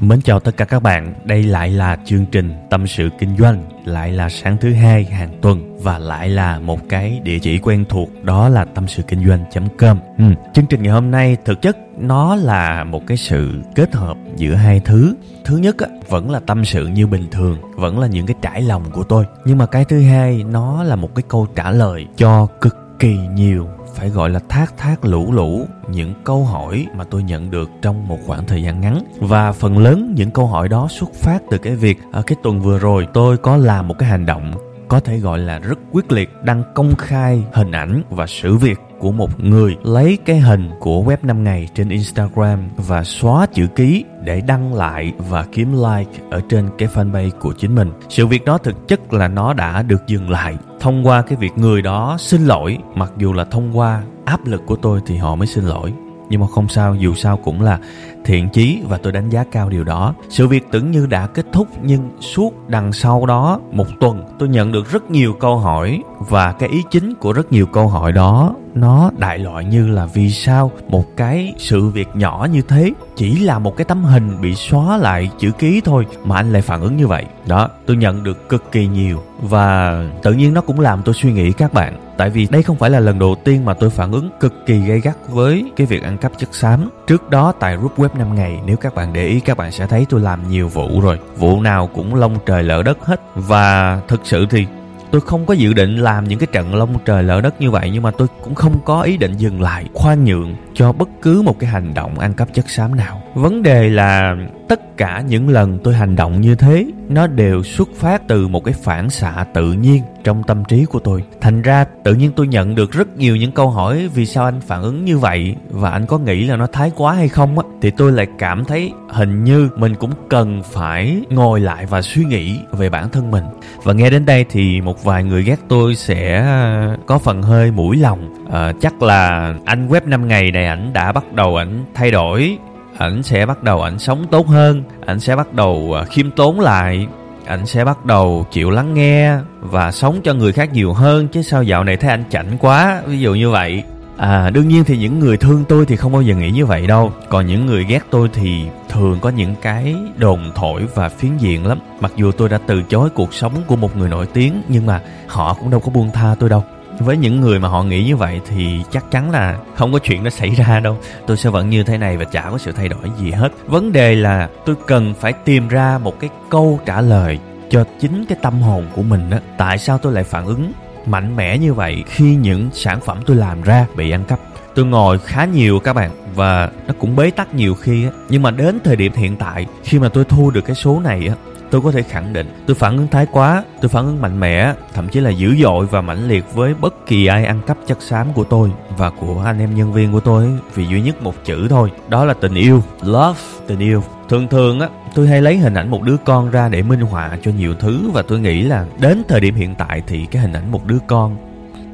Mến chào tất cả các bạn, đây lại là chương trình Tâm sự Kinh doanh, lại là sáng thứ hai hàng tuần và lại là một cái địa chỉ quen thuộc đó là tâm sự kinh doanh.com. Ừ. Chương trình ngày hôm nay thực chất nó là một cái sự kết hợp giữa hai thứ. Thứ nhất á, vẫn là tâm sự như bình thường, vẫn là những cái trải lòng của tôi. Nhưng mà cái thứ hai nó là một cái câu trả lời cho cực kỳ nhiều phải gọi là thác thác lũ lũ, những câu hỏi mà tôi nhận được trong một khoảng thời gian ngắn và phần lớn những câu hỏi đó xuất phát từ cái việc ở cái tuần vừa rồi tôi có làm một cái hành động có thể gọi là rất quyết liệt đăng công khai hình ảnh và sự việc của một người lấy cái hình của web 5 ngày trên Instagram và xóa chữ ký để đăng lại và kiếm like ở trên cái fanpage của chính mình. Sự việc đó thực chất là nó đã được dừng lại thông qua cái việc người đó xin lỗi, mặc dù là thông qua áp lực của tôi thì họ mới xin lỗi. Nhưng mà không sao, dù sao cũng là thiện chí và tôi đánh giá cao điều đó. Sự việc tưởng như đã kết thúc, nhưng suốt đằng sau đó, một tuần, tôi nhận được rất nhiều câu hỏi và cái ý chính của rất nhiều câu hỏi đó nó đại loại như là vì sao một cái sự việc nhỏ như thế chỉ là một cái tấm hình bị xóa lại chữ ký thôi mà anh lại phản ứng như vậy. Đó, tôi nhận được cực kỳ nhiều và tự nhiên nó cũng làm tôi suy nghĩ, các bạn. Tại vì đây không phải là lần đầu tiên mà tôi phản ứng cực kỳ gay gắt với cái việc ăn cắp chất xám. Trước đó tại group web 5 ngày, nếu các bạn để ý, các bạn sẽ thấy tôi làm nhiều vụ rồi. Vụ nào cũng lông trời lỡ đất hết. Và thực sự thì tôi không có dự định làm những cái trận lông trời lỡ đất như vậy, nhưng mà tôi cũng không có ý định dừng lại, khoan nhượng cho bất cứ một cái hành động ăn cắp chất xám nào vấn đề là tất cả những lần tôi hành động như thế nó đều xuất phát từ một cái phản xạ tự nhiên trong tâm trí của tôi. Thành ra tự nhiên tôi nhận được rất nhiều những câu hỏi vì sao anh phản ứng như vậy và anh có nghĩ là nó thái quá hay không á thì tôi lại cảm thấy hình như mình cũng cần phải ngồi lại và suy nghĩ về bản thân mình. Và nghe đến đây thì một vài người ghét tôi sẽ có phần hơi mũi lòng. À, chắc là anh web 5 ngày này ảnh đã bắt đầu ảnh thay đổi ảnh sẽ bắt đầu ảnh sống tốt hơn, ảnh sẽ bắt đầu à, khiêm tốn lại, ảnh sẽ bắt đầu chịu lắng nghe và sống cho người khác nhiều hơn, chứ sao dạo này thấy anh chảnh quá, ví dụ như vậy. À đương nhiên thì những người thương tôi thì không bao giờ nghĩ như vậy đâu. Còn những người ghét tôi thì thường có những cái đồn thổi và phiến diện lắm. Mặc dù tôi đã từ chối cuộc sống của một người nổi tiếng, nhưng mà họ cũng đâu có buông tha tôi đâu với những người mà họ nghĩ như vậy thì chắc chắn là không có chuyện đó xảy ra đâu. Tôi sẽ vẫn như thế này và chả có sự thay đổi gì hết. Vấn đề là tôi cần phải tìm ra một cái câu trả lời cho chính cái tâm hồn của mình á. Tại sao tôi lại phản ứng mạnh mẽ như vậy khi những sản phẩm tôi làm ra bị ăn cắp? Tôi ngồi khá nhiều các bạn và nó cũng bế tắc nhiều khi á. Nhưng mà đến thời điểm hiện tại, khi mà tôi thu được cái số này á tôi có thể khẳng định, tôi phản ứng thái quá, tôi phản ứng mạnh mẽ, thậm chí là dữ dội và mãnh liệt với bất kỳ ai ăn cắp chất xám của tôi và của anh em nhân viên của tôi, vì duy nhất một chữ thôi, đó là tình yêu, love, tình yêu. Thường thường á, tôi hay lấy hình ảnh một đứa con ra để minh họa cho nhiều thứ và tôi nghĩ là đến thời điểm hiện tại thì cái hình ảnh một đứa con,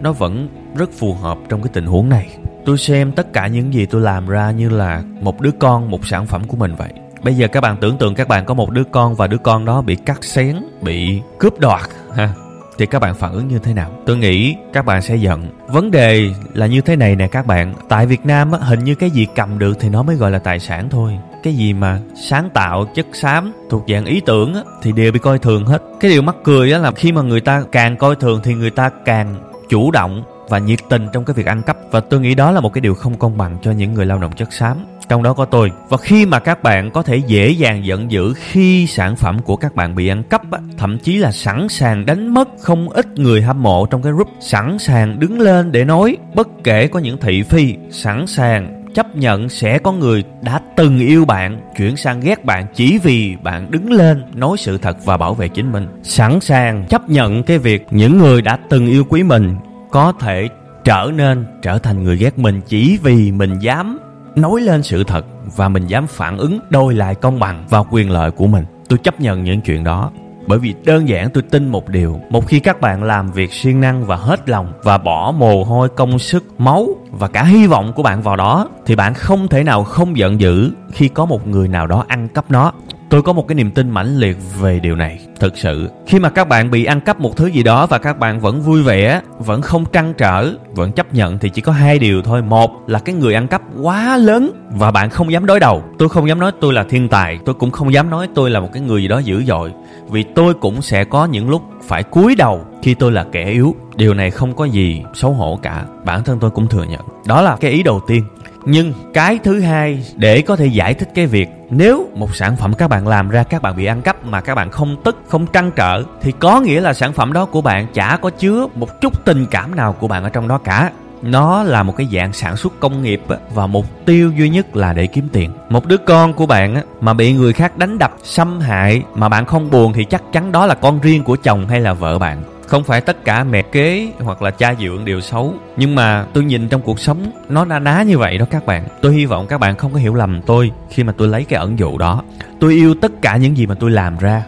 nó vẫn rất phù hợp trong cái tình huống này. Tôi xem tất cả những gì tôi làm ra như là một đứa con, một sản phẩm của mình vậy bây giờ các bạn tưởng tượng các bạn có một đứa con và đứa con đó bị cắt xén bị cướp đoạt ha. Thì các bạn phản ứng như thế nào? Tôi nghĩ các bạn sẽ giận. Vấn đề là như thế này nè các bạn. Tại việt nam á, hình như cái gì cầm được thì nó mới gọi là tài sản thôi. Cái gì mà sáng tạo chất xám thuộc dạng ý tưởng á, thì đều bị coi thường hết. Cái điều mắc cười á là khi mà người ta càng coi thường thì người ta càng chủ động và nhiệt tình trong cái việc ăn cắp. Và tôi nghĩ đó là một cái điều không công bằng cho những người lao động chất xám. Trong đó có tôi. Và khi mà các bạn có thể dễ dàng giận dữ khi sản phẩm của các bạn bị ăn cắp á, thậm chí là sẵn sàng đánh mất không ít người hâm mộ trong cái group sẵn sàng đứng lên để nói. Bất kể có những thị phi sẵn sàng chấp nhận sẽ có người đã từng yêu bạn chuyển sang ghét bạn chỉ vì bạn đứng lên nói sự thật và bảo vệ chính mình. Sẵn sàng chấp nhận cái việc những người đã từng yêu quý mình có thể trở nên trở thành người ghét mình chỉ vì mình dám nói lên sự thật và mình dám phản ứng đôi lại công bằng vào quyền lợi của mình. Tôi chấp nhận những chuyện đó, bởi vì đơn giản tôi tin một điều. Một khi các bạn làm việc siêng năng và hết lòng và bỏ mồ hôi, công sức, máu và cả hy vọng của bạn vào đó, thì bạn không thể nào không giận dữ khi có một người nào đó ăn cắp nó tôi có một cái niềm tin mãnh liệt về điều này thực sự. Khi mà các bạn bị ăn cắp một thứ gì đó và các bạn vẫn vui vẻ, vẫn không trăn trở, vẫn chấp nhận thì chỉ có hai điều thôi. Một là cái người ăn cắp quá lớn và bạn không dám đối đầu. Tôi không dám nói tôi là thiên tài, tôi cũng không dám nói tôi là một cái người gì đó dữ dội, vì tôi cũng sẽ có những lúc phải cúi đầu khi tôi là kẻ yếu. Điều này không có gì xấu hổ cả, bản thân tôi cũng thừa nhận. Đó là cái ý đầu tiên nhưng cái thứ hai để có thể giải thích cái việc nếu một sản phẩm các bạn làm ra các bạn bị ăn cắp mà các bạn không tức, không trăn trở, thì có nghĩa là sản phẩm đó của bạn chả có chứa một chút tình cảm nào của bạn ở trong đó cả. Nó là một cái dạng sản xuất công nghiệp và mục tiêu duy nhất là để kiếm tiền. Một đứa con của bạn mà bị người khác đánh đập, xâm hại mà bạn không buồn thì chắc chắn đó là con riêng của chồng hay là vợ bạn không phải tất cả mẹ kế hoặc là cha dượng đều xấu, nhưng mà tôi nhìn trong cuộc sống nó na ná như vậy đó các bạn. Tôi hy vọng các bạn không có hiểu lầm tôi khi mà tôi lấy cái ẩn dụ đó. Tôi yêu tất cả những gì mà tôi làm ra.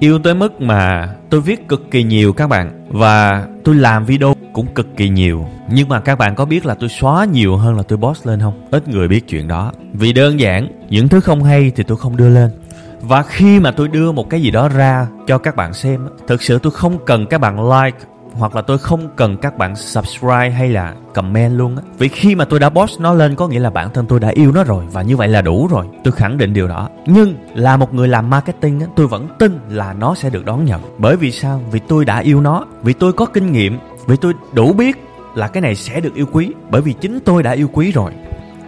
Yêu tới mức mà tôi viết cực kỳ nhiều các bạn, và tôi làm video cũng cực kỳ nhiều. Nhưng mà các bạn có biết là tôi xóa nhiều hơn là tôi post lên không? Ít người biết chuyện đó. Vì đơn giản, những thứ không hay thì tôi không đưa lên và khi mà tôi đưa một cái gì đó ra cho các bạn xem, thực sự tôi không cần các bạn like, hoặc là tôi không cần các bạn subscribe hay là comment luôn á. Vì khi mà tôi đã post nó lên, có nghĩa là bản thân tôi đã yêu nó rồi, và như vậy là đủ rồi. Tôi khẳng định điều đó. Nhưng là một người làm marketing á, tôi vẫn tin là nó sẽ được đón nhận. Bởi vì sao? Vì tôi đã yêu nó, vì tôi có kinh nghiệm, vì tôi đủ biết là cái này sẽ được yêu quý. Bởi vì chính tôi đã yêu quý rồi.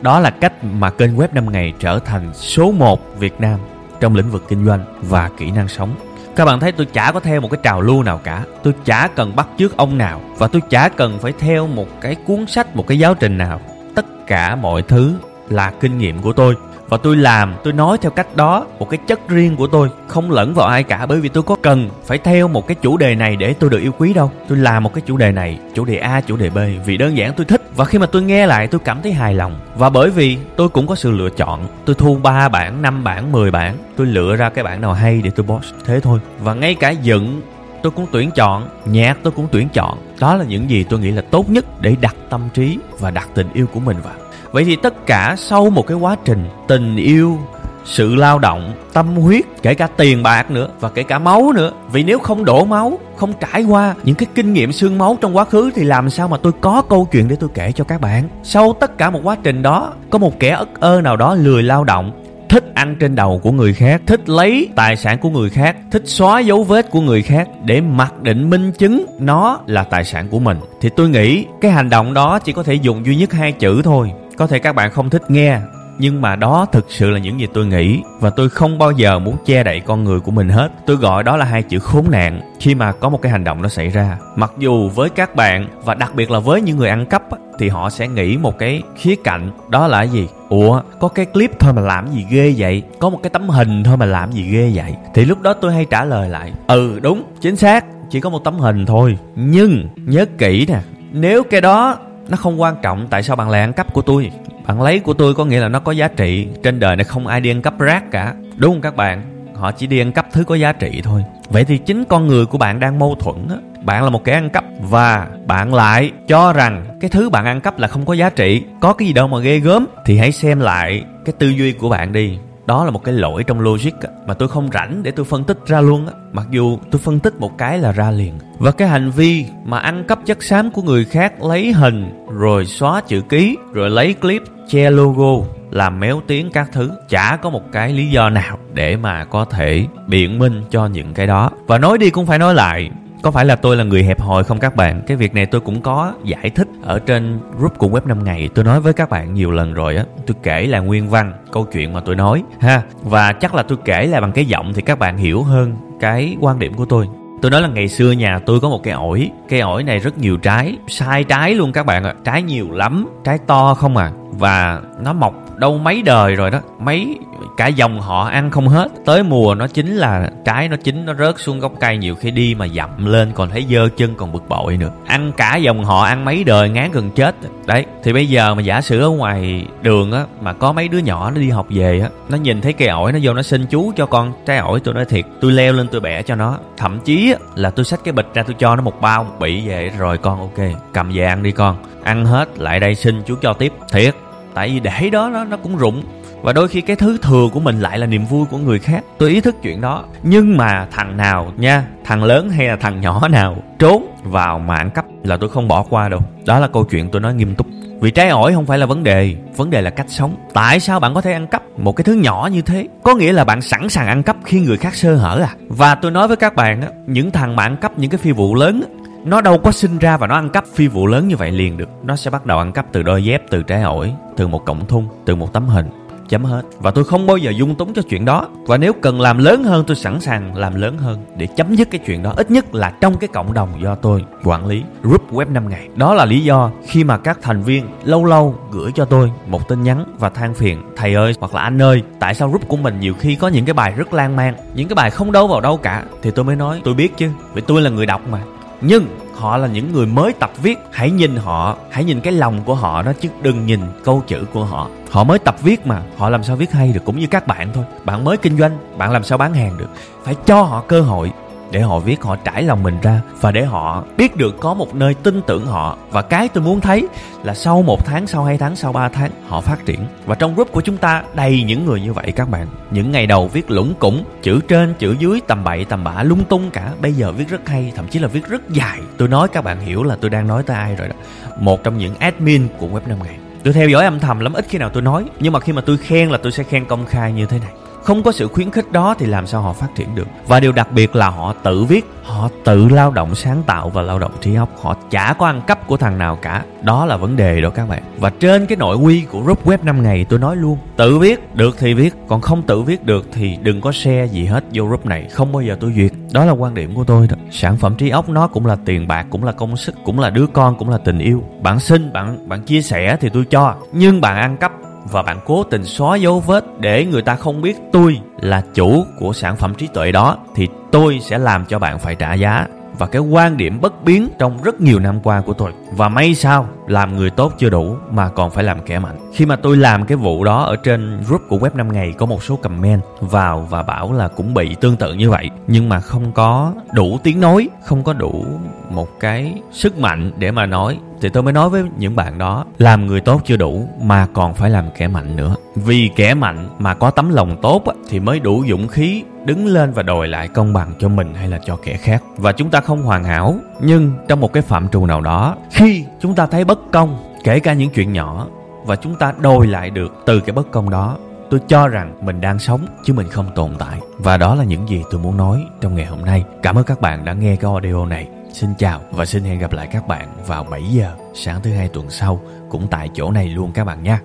Đó là cách mà kênh web 5 ngày trở thành số 1 Việt Nam trong lĩnh vực kinh doanh và kỹ năng sống. Các bạn thấy tôi chả có theo một cái trào lưu nào cả. Tôi chả cần bắt chước ông nào và tôi chả cần phải theo một cái cuốn sách, một cái giáo trình nào. Tất cả mọi thứ là kinh nghiệm của tôi và tôi làm, tôi nói theo cách đó, một cái chất riêng của tôi, không lẫn vào ai cả, bởi vì tôi có cần phải theo một cái chủ đề này để tôi được yêu quý đâu. Tôi làm một cái chủ đề này, chủ đề a, chủ đề b, vì đơn giản tôi thích. Và khi mà tôi nghe lại, tôi cảm thấy hài lòng. Và bởi vì tôi cũng có sự lựa chọn, tôi thu 3 bản 5 bản 10 bản, tôi lựa ra cái bản nào hay để tôi post. Thế thôi. Và ngay cả dựng, tôi cũng tuyển chọn, nhạc tôi cũng tuyển chọn. Đó là những gì tôi nghĩ là tốt nhất để đặt tâm trí và đặt tình yêu của mình vào vậy thì tất cả sau một cái quá trình tình yêu, sự lao động, tâm huyết, kể cả tiền bạc nữa và kể cả máu nữa. Vì nếu không đổ máu, không trải qua những cái kinh nghiệm xương máu trong quá khứ thì làm sao mà tôi có câu chuyện để tôi kể cho các bạn? Sau tất cả một quá trình đó, có một kẻ ất ơ nào đó lười lao động, thích ăn trên đầu của người khác, thích lấy tài sản của người khác, thích xóa dấu vết của người khác để mặc định minh chứng nó là tài sản của mình, thì tôi nghĩ cái hành động đó chỉ có thể dùng duy nhất hai chữ thôi có thể các bạn không thích nghe, nhưng mà đó thực sự là những gì tôi nghĩ và tôi không bao giờ muốn che đậy con người của mình hết. Tôi gọi đó là hai chữ khốn nạn. Khi mà có một cái hành động nó xảy ra, mặc dù với các bạn và đặc biệt là với những người ăn cắp thì họ sẽ nghĩ một cái khía cạnh, đó là gì? Ủa, có cái clip thôi mà làm gì ghê vậy? Có một cái tấm hình thôi mà làm gì ghê vậy? Thì lúc đó tôi hay trả lời lại ừ đúng, chính xác, chỉ có một tấm hình thôi. Nhưng nhớ kỹ nè, nếu cái đó nó không quan trọng tại sao bạn lại ăn cắp của tôi. Bạn lấy của tôi có nghĩa là nó có giá trị. Trên đời này không ai đi ăn cắp rác cả. Đúng không các bạn? Họ chỉ đi ăn cắp thứ có giá trị thôi. Vậy thì chính con người của bạn đang mâu thuẫn á. Bạn là một kẻ ăn cắp và bạn lại cho rằng cái thứ bạn ăn cắp là không có giá trị. Có cái gì đâu mà ghê gớm. Thì hãy xem lại cái tư duy của bạn đi đó là một cái lỗi trong logic mà tôi không rảnh để tôi phân tích ra luôn á. Mặc dù tôi phân tích một cái là ra liền. Và cái hành vi mà ăn cắp chất xám của người khác lấy hình, rồi xóa chữ ký, rồi lấy clip, che logo làm méo tiếng các thứ, chả có một cái lý do nào để mà có thể biện minh cho những cái đó. Và nói đi cũng phải nói lại có phải là tôi là người hẹp hòi không các bạn? Cái việc này tôi cũng có giải thích ở trên group của web 5 ngày. Tôi nói với các bạn nhiều lần rồi á, tôi kể là nguyên văn câu chuyện mà tôi nói, ha. Và chắc là tôi kể là bằng cái giọng thì các bạn hiểu hơn cái quan điểm của tôi. Tôi nói là ngày xưa nhà tôi có một cây ổi cây ổi này rất nhiều trái, sai trái luôn các bạn ạ. Trái nhiều lắm, trái to không à. Và nó mọc đâu mấy đời rồi đó. Mấy cả dòng họ ăn không hết. Tới mùa nó chính là trái nó chín nó rớt xuống gốc cây. Nhiều khi đi mà dậm lên còn thấy dơ chân còn bực bội nữa. Ăn cả dòng họ ăn mấy đời ngán gần chết. Đấy thì bây giờ mà giả sử ở ngoài đường á mà có mấy đứa nhỏ nó đi học về á nó nhìn thấy cây ổi nó vô nó xin chú cho con. Trái ổi tôi nói thiệt tôi leo lên tôi bẻ cho nó. Thậm chí á, là tôi xách cái bịch ra tôi cho nó một bao một bị về. Rồi con ok cầm về ăn đi con. Ăn hết lại đây xin chú cho tiếp. Thiệt tại vì để đó nó nó cũng rụng. Và đôi khi cái thứ thừa của mình lại là niềm vui của người khác. Tôi ý thức chuyện đó. Nhưng mà thằng nào nha thằng lớn hay là thằng nhỏ nào trốn vào mạng cấp là tôi không bỏ qua đâu. Đó là câu chuyện tôi nói nghiêm túc. Vì trái ổi không phải là vấn đề. Vấn đề là cách sống. Tại sao bạn có thể ăn cắp một cái thứ nhỏ như thế? Có nghĩa là bạn sẵn sàng ăn cắp khi người khác sơ hở à? Và tôi nói với các bạn á những thằng mà ăn cắp những cái phi vụ lớn á, nó đâu có sinh ra và nó ăn cắp phi vụ lớn như vậy liền được. Nó sẽ bắt đầu ăn cắp từ đôi dép, từ trái ổi, từ một cổng thun, từ một tấm hình. Chấm hết. Và tôi không bao giờ dung túng cho chuyện đó. Và nếu cần làm lớn hơn, tôi sẵn sàng làm lớn hơn để chấm dứt cái chuyện đó. Ít nhất là trong cái cộng đồng do tôi quản lý, group web 5 ngày. Đó là lý do khi mà các thành viên lâu lâu gửi cho tôi một tin nhắn và than phiền, thầy ơi, hoặc là anh ơi, tại sao group của mình nhiều khi có những cái bài rất lan man, những cái bài không đâu vào đâu cả? Thì tôi mới nói, tôi biết chứ, vì tôi là người đọc mà nhưng họ là những người mới tập viết. Hãy nhìn họ, hãy nhìn cái lòng của họ đó chứ đừng nhìn câu chữ của họ. Họ mới tập viết mà, họ làm sao viết hay được, cũng như các bạn thôi. Bạn mới kinh doanh, bạn làm sao bán hàng được. Phải cho họ cơ hội để họ viết, họ trải lòng mình ra và để họ biết được có một nơi tin tưởng họ. Và cái tôi muốn thấy là sau một tháng, sau hai tháng, sau ba tháng, họ phát triển. Và trong group của chúng ta đầy những người như vậy các bạn. Những ngày đầu viết lũng củng, chữ trên, chữ dưới, tầm bậy, tầm bạ, lung tung cả. Bây giờ viết rất hay, thậm chí là viết rất dài. Tôi nói các bạn hiểu là tôi đang nói tới ai rồi đó. Một trong những admin của web 5 ngày. Tôi theo dõi âm thầm lắm, ít khi nào tôi nói. Nhưng mà khi mà tôi khen là tôi sẽ khen công khai như thế này không có sự khuyến khích đó thì làm sao họ phát triển được? Và điều đặc biệt là họ tự viết, họ tự lao động sáng tạo và lao động trí óc. Họ chả có ăn cắp của thằng nào cả. Đó là vấn đề đó các bạn. Và trên cái nội quy của group web 5 ngày, tôi nói luôn, tự viết được thì viết, còn không tự viết được thì đừng có share gì hết vô group này. Không bao giờ tôi duyệt. Đó là quan điểm của tôi đó sản phẩm trí óc nó cũng là tiền bạc, cũng là công sức, cũng là đứa con, cũng là tình yêu. Bạn xin, bạn bạn chia sẻ thì tôi cho. Nhưng bạn ăn cắp và bạn cố tình xóa dấu vết để người ta không biết tôi là chủ của sản phẩm trí tuệ đó, thì tôi sẽ làm cho bạn phải trả giá. Và cái quan điểm bất biến trong rất nhiều năm qua của tôi. Và may sao? Làm người tốt chưa đủ mà còn phải làm kẻ mạnh. Khi mà tôi làm cái vụ đó ở trên group của web 5 ngày, có một số comment vào và bảo là cũng bị tương tự như vậy. Nhưng mà không có đủ tiếng nói, không có đủ một cái sức mạnh để mà nói. Thì tôi mới nói với những bạn đó, làm người tốt chưa đủ mà còn phải làm kẻ mạnh nữa. Vì kẻ mạnh mà có tấm lòng tốt thì mới đủ dũng khí đứng lên và đòi lại công bằng cho mình hay là cho kẻ khác. Và chúng ta không hoàn hảo, nhưng trong một cái phạm trù nào đó, khi chúng ta thấy bất công kể cả những chuyện nhỏ và chúng ta đôi lại được từ cái bất công đó. Tôi cho rằng mình đang sống chứ mình không tồn tại. Và đó là những gì tôi muốn nói trong ngày hôm nay. Cảm ơn các bạn đã nghe cái audio này. Xin chào và xin hẹn gặp lại các bạn vào 7 giờ sáng thứ hai tuần sau cũng tại chỗ này luôn các bạn nhé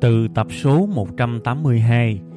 Từ tập số 182,